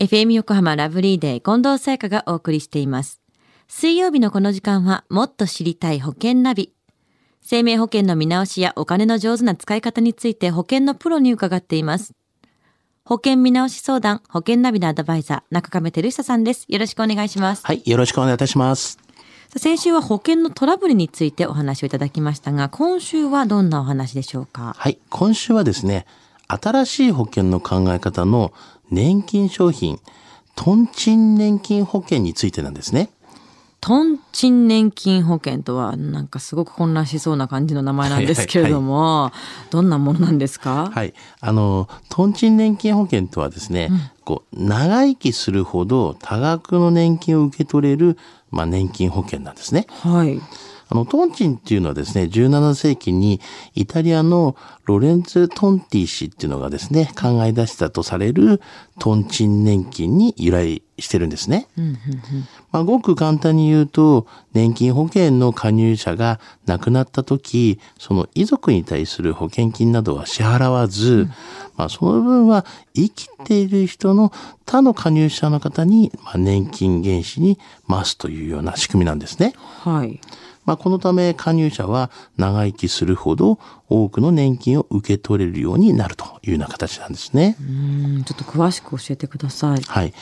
FM 横浜ラブリーデー近藤沙耶香がお送りしています。水曜日のこの時間はもっと知りたい保険ナビ。生命保険の見直しやお金の上手な使い方について保険のプロに伺っています。保険見直し相談、保険ナビのアドバイザー、中亀照久さんです。よろしくお願いします。はい、よろしくお願いいたします。先週は保険のトラブルについてお話をいただきましたが、今週はどんなお話でしょうか？はい、今週はですね、新しい保険の考え方の年金商品、トンチン年金保険についてなんですね。トンチン年金保険とはなんかすごく混乱しそうな感じの名前なんですけれども、どんなものなんですか、はい、あの、トンチン年金保険とはですね、こう、長生きするほど多額の年金を受け取れる、まあ、年金保険なんですね。はい。あの、トンチンっていうのはですね、17世紀にイタリアのロレンツ・トンティ氏っていうのがですね、考え出したとされるトンチン年金に由来してるんですね。まあ、ごく簡単に言うと、年金保険の加入者が亡くなった時、その遺族に対する保険金などは支払わず、まあ、その分は生きている人の他の加入者の方に、まあ、年金原資に増すというような仕組みなんですね。はい。まあ、このため加入者は長生きするほど多くの年金を受け取れるようになるというような形なんですね。うん、ちょっと詳しく教えてください。はい。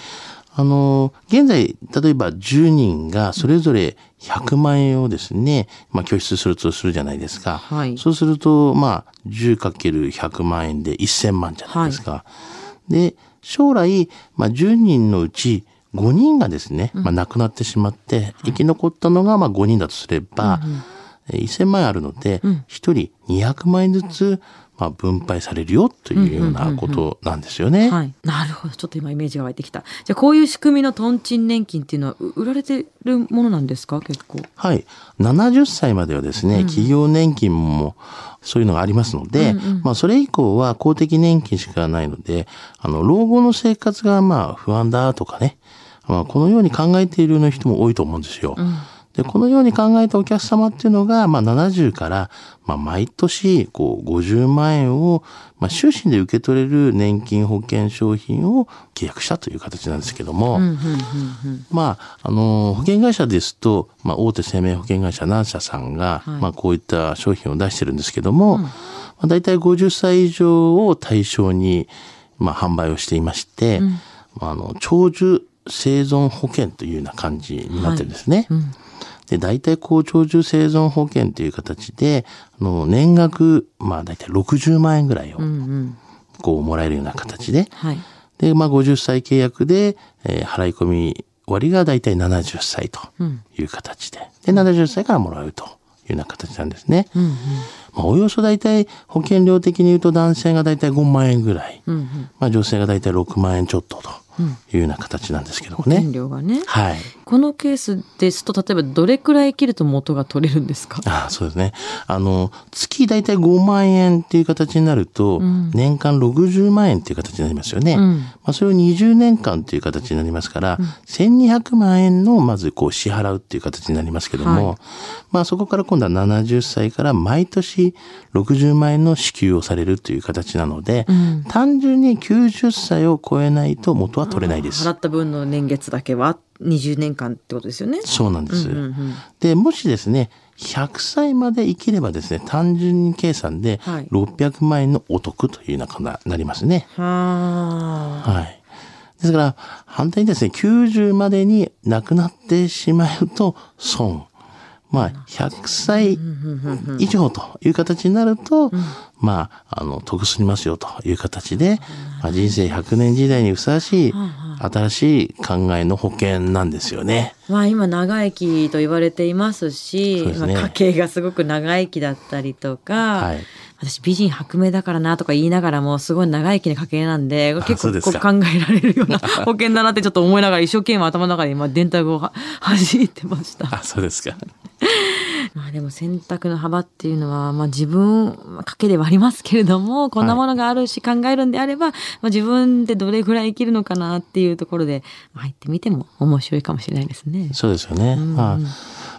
あの、現在、例えば10人がそれぞれ100万円をですね、まあ拠出するとするじゃないですか。はいそうすると、まあ 10×100 万円で1000万じゃないですか。で、将来、まあ10人のうち5人がですね、まあ亡くなってしまって、生き残ったのがまあ5人だとすれば、えー1000万円あるので、1人200万円ずつ、まあ分配されるよというようなことなんですよね。はい。なるほど。ちょっと今イメージが湧いてきた。じゃあこういう仕組みのトンチン年金っていうのはう売られてるものなんですか？結構。はい。70歳まではですね、企業年金もそういうのがありますので、まあそれ以降は公的年金しかないので、あの、老後の生活がまあ不安だとかね、まあこのように考えているような人も多いと思うんですよ。で、このように考えたお客様っていうのが、まあ70から、まあ毎年、こう50万円を、まあ終身で受け取れる年金保険商品を契約したという形なんですけども、まあ、あの、保険会社ですと、まあ、大手生命保険会社何社さんが、まあ、こういった商品を出してるんですけども、まあ、大体50歳以上を対象に、まあ、販売をしていまして、まあ、あの、長寿生存保険というような感じになってるんですね。で、大体高長寿生存保険という形で、あの、年額、まあ、大体60万円ぐらいを、こう、もらえるような形で、はい。で、まあ、50歳契約で、えー払い込み終わりがだいたい70歳という形で、で、70歳からもらうというような形なんですね。まあ、およそだいたい保険料的に言うと男性がだいたい5万円ぐらい、まあ、女性がだいたい6万円ちょっとというような形なんですけどもね。料がね。はい。このケースですと、例えばどれくらい切ると元が取れるんですか？ああそうですね。あの、月だいたい5万円っていう形になると、年間60万円っていう形になりますよね。まあ、それを20年間っていう形になりますから、1200万円のまずこう支払うっていう形になりますけども、はいまあそこから今度は70歳から毎年60万円の支給をされるという形なので、単純に90歳を超えないと元は取れないです。払った分の年月だけは20年間ってことですよね。そうなんです。で、もしですね、100歳まで生きればですね、単純に計算ではい600万円のお得というようなことになりますね。はあ。はい。ですから、反対にですね、90までに亡くなってしまうと損。まあ、100歳以上という形になると、まあ、あの、得すりますよという形で、まあ、人生100年時代にふさわしい、新しい考えの保険なんですよね。まあ今長生きと言われていますし、すねまあ、家計がすごく長生きだったりとか、はい私美人薄命だからなとか言いながらもすごい長生きな家系なんで結構考えられるような 保険だなってちょっと思いながら一生懸命頭の中で今電卓をは弾いてました。あ、そうですか。まあでも選択の幅っていうのは、まあ自分、まあ賭けではありますけれども、こんなものがあるし考えるんであれば、まあ自分でどれぐらい生きるのかなっていうところで、まあ入ってみても面白いかもしれないですね。そうですよね。まあ、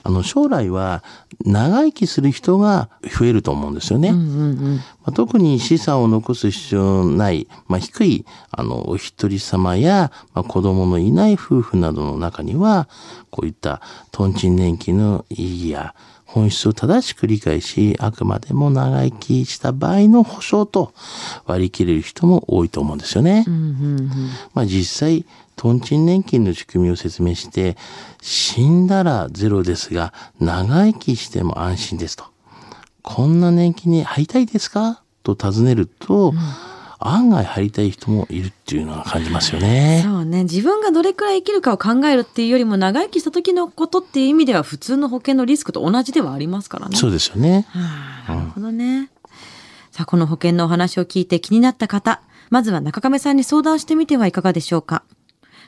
あの、将来は長生きする人が増えると思うんですよね。うんうんうん。まあ、特に資産を残す必要のない、まあ、低い、あの、お一人様や、まあ、子供のいない夫婦などの中には、こういったトンチン年金の意義や本質を正しく理解し、あくまでも長生きした場合の保障と割り切れる人も多いと思うんですよね。うんうんうん。まあ、実際、トンチン年金の仕組みを説明して、死んだらゼロですが、長生きしても安心ですと。こんな年金に入りたいですか？と尋ねると、案外入りたい人もいるっていうのは感じますよね。そうね。自分がどれくらい生きるかを考えるっていうよりも、長生きした時のことっていう意味では、普通の保険のリスクと同じではありますからね。そうですよね。はあ、なるほどね。さあ、この保険のお話を聞いて気になった方、まずは中亀さんに相談してみてはいかがでしょうか？